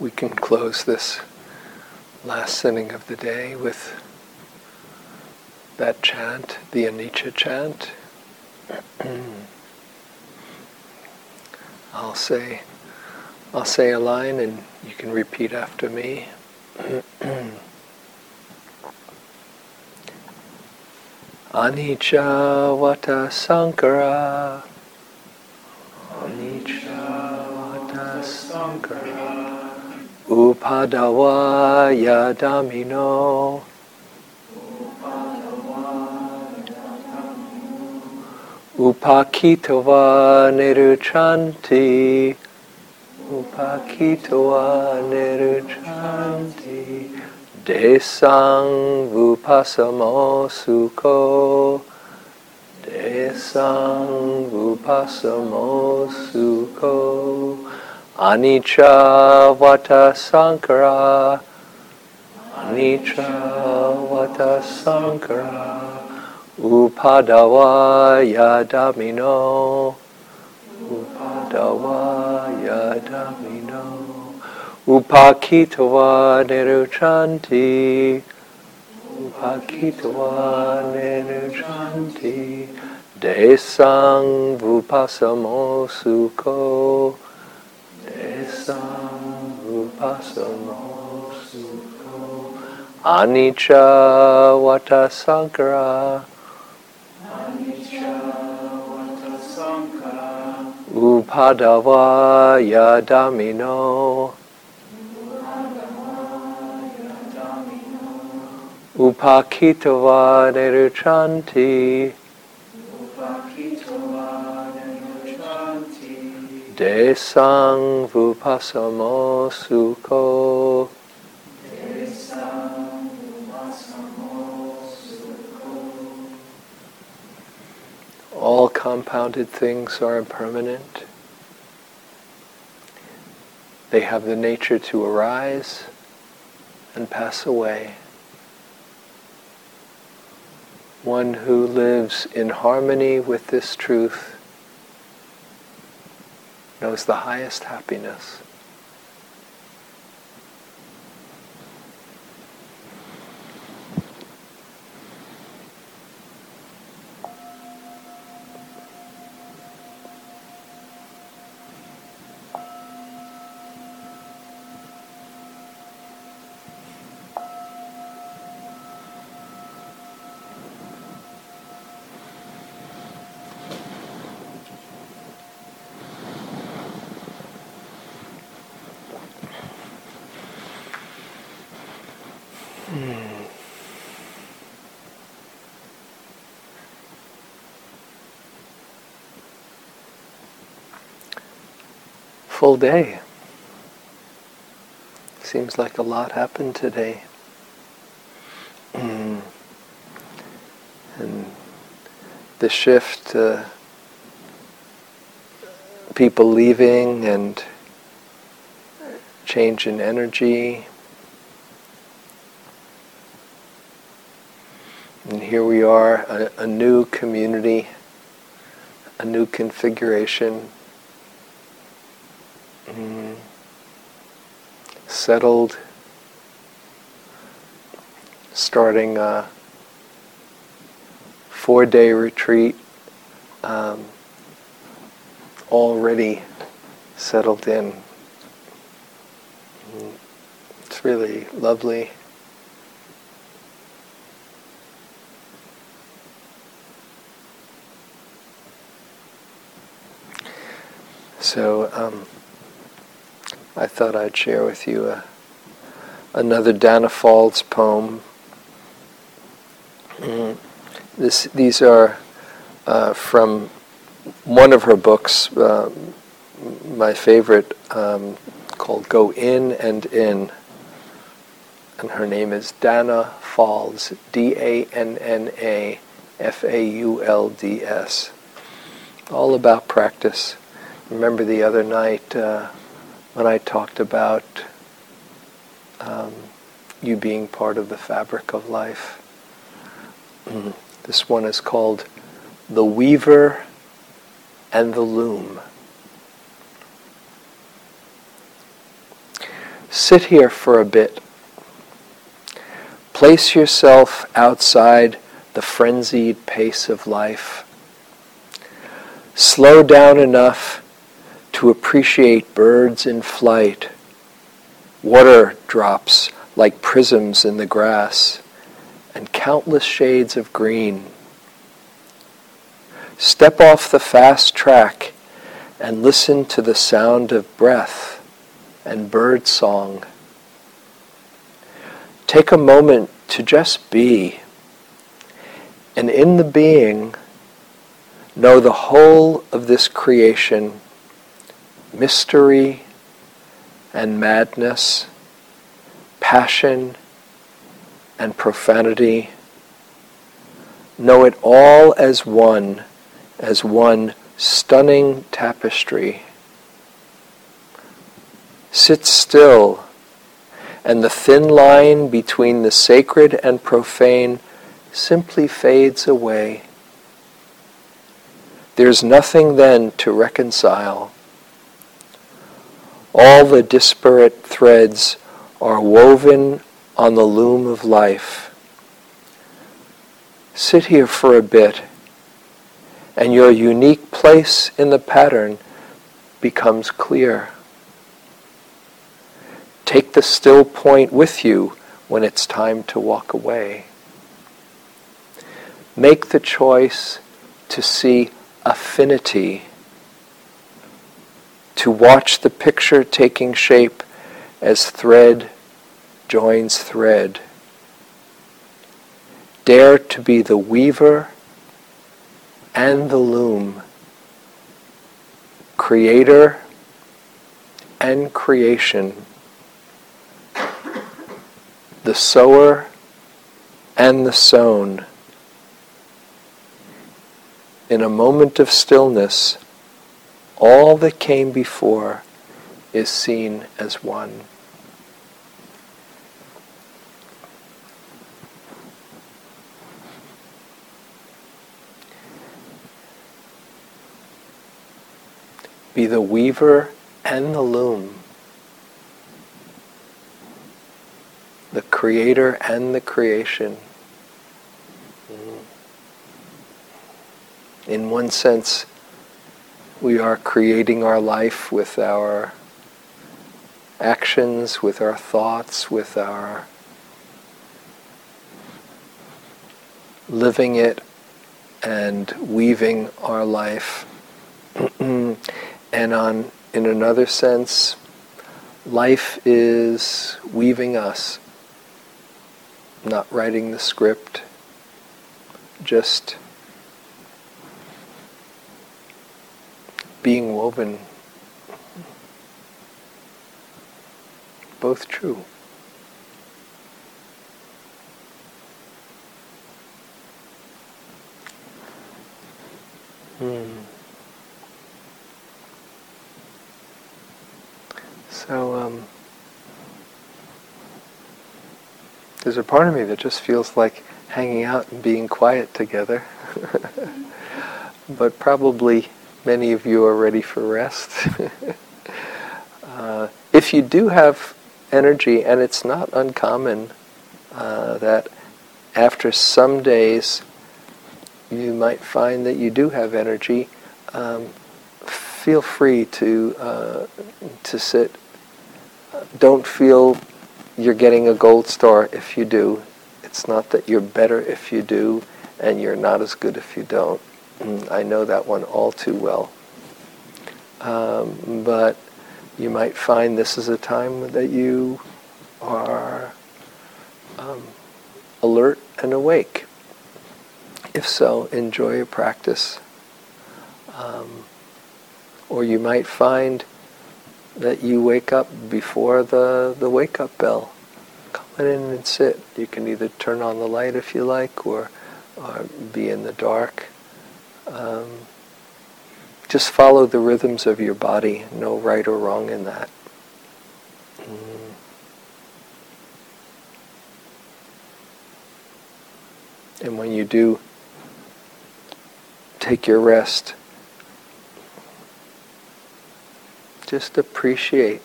We can close this last sitting of the day with that chant, the Anicca chant. I'll say I'll say a line and you can repeat after me. Anicca Vata Sankara Anicca Vata Sankara Upadava Yadamino Upakitava Niruchanti Upakitava Niruchanti Desang Vupasamo Sukho Desang Vupasamo Sukho Anicca Vata Sankara Anicca Vata Sankara Upadawa Yadamino Upadawa Yadamino Upakitava Niruchanti Upakitava Niruchanti Desang Vupasamo Sukho Desang Vupasamo Sukho Anicca Vata Sankara Upadava Yadamino Upakitava Niruchanti Desang Vupasamo Sukho All compounded things are impermanent. They have the nature to arise and pass away. One who lives in harmony with this truth knows the highest happiness. Full day. Seems like a lot happened today. and the shift, uh, people leaving and change in energy, And here we are, a, a new community, a new configuration, settled, starting a four-day retreat, um, already settled in. It's really lovely. So um, I thought I'd share with you a, another Danna Faulds poem. Mm. This, these are uh, from one of her books, uh, my favorite, um, called Go In and In. And her name is Danna Faulds, D A N N A F A U L D S. All about practice remember the other night uh, when I talked about um, you being part of the fabric of life. Mm. This one is called The Weaver and the Loom. Sit here for a bit. Place yourself outside the frenzied pace of life. Slow down enough to appreciate birds in flight, water drops like prisms in the grass, and countless shades of green. Step off the fast track and listen to the sound of breath and bird song. Take a moment to just be, and in the being, know the whole of this creation, mystery and madness, passion and profanity. Know it all as one as one stunning tapestry. Sit still, and the thin line between the sacred and profane simply fades away. There's nothing then to reconcile. All the disparate threads are woven on the loom of life. Sit here for a bit and your unique place in the pattern becomes clear. Take the still point with you when it's time to walk away. Make the choice to see affinity, to watch the picture taking shape as thread joins thread. Dare to be the weaver and the loom, creator and creation, the sower and the sown. In a moment of stillness, all that came before is seen as one. be the weaver and the loom, the creator and the creation. In one sense, we are creating our life with our actions, with our thoughts, with our living it and weaving our life. And on, in another sense, life is weaving us, not writing the script, just being woven. Both true. Hmm. So um, there's a part of me that just feels like hanging out and being quiet together. but probably many of you are ready for rest. uh, if you do have energy, and it's not uncommon uh, that after some days you might find that you do have energy, um, feel free to uh, to sit don't feel you're getting a gold star if you do. It's not that you're better if you do, and you're not as good if you don't. Mm, I know that one all too well. Um, but you might find this is a time that you are um, alert and awake. If so, enjoy your practice. Um, or you might find that you wake up before the, the wake up bell. Come in and sit. You can either turn on the light if you like or, or be in the dark. Um, just follow the rhythms of your body. No right or wrong in that. Mm. And when you do take your rest, just appreciate,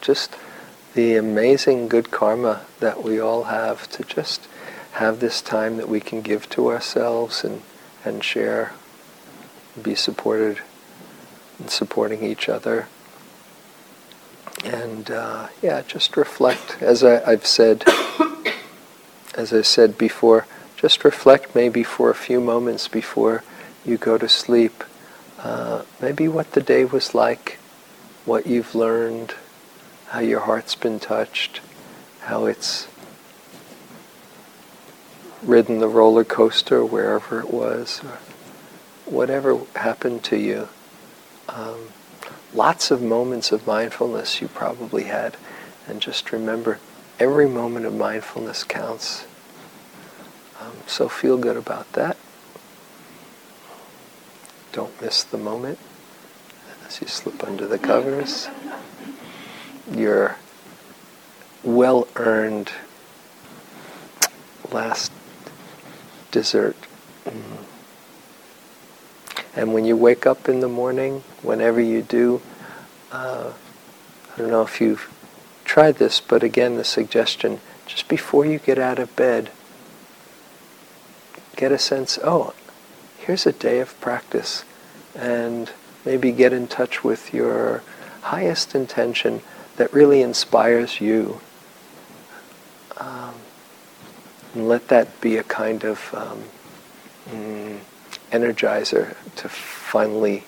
just the amazing good karma that we all have to just have this time that we can give to ourselves and, and share, be supported and supporting each other. And uh, yeah, just reflect, as I, I've said, as I said before, just reflect maybe for a few moments before you go to sleep, uh, maybe what the day was like, what you've learned, how your heart's been touched, how it's ridden the roller coaster wherever it was, whatever happened to you. Um, lots of moments of mindfulness you probably had, and just remember every moment of mindfulness counts. Um, so feel good about that. Don't miss the moment as you slip under the covers. Your well earned last dessert. Mm. And when you wake up in the morning, whenever you do, uh, I don't know if you've tried this, but again, the suggestion just before you get out of bed, get a sense oh, here's a day of practice. And maybe get in touch with your highest intention that really inspires you. Um, and let that be a kind of um, mm, energizer to finally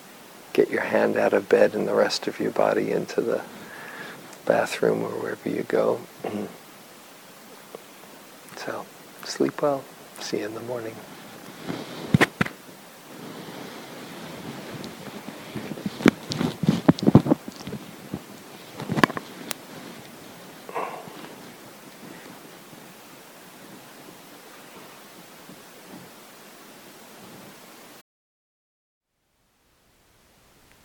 get your hand out of bed and the rest of your body into the bathroom or wherever you go. Mm. So, sleep well. See you in the morning.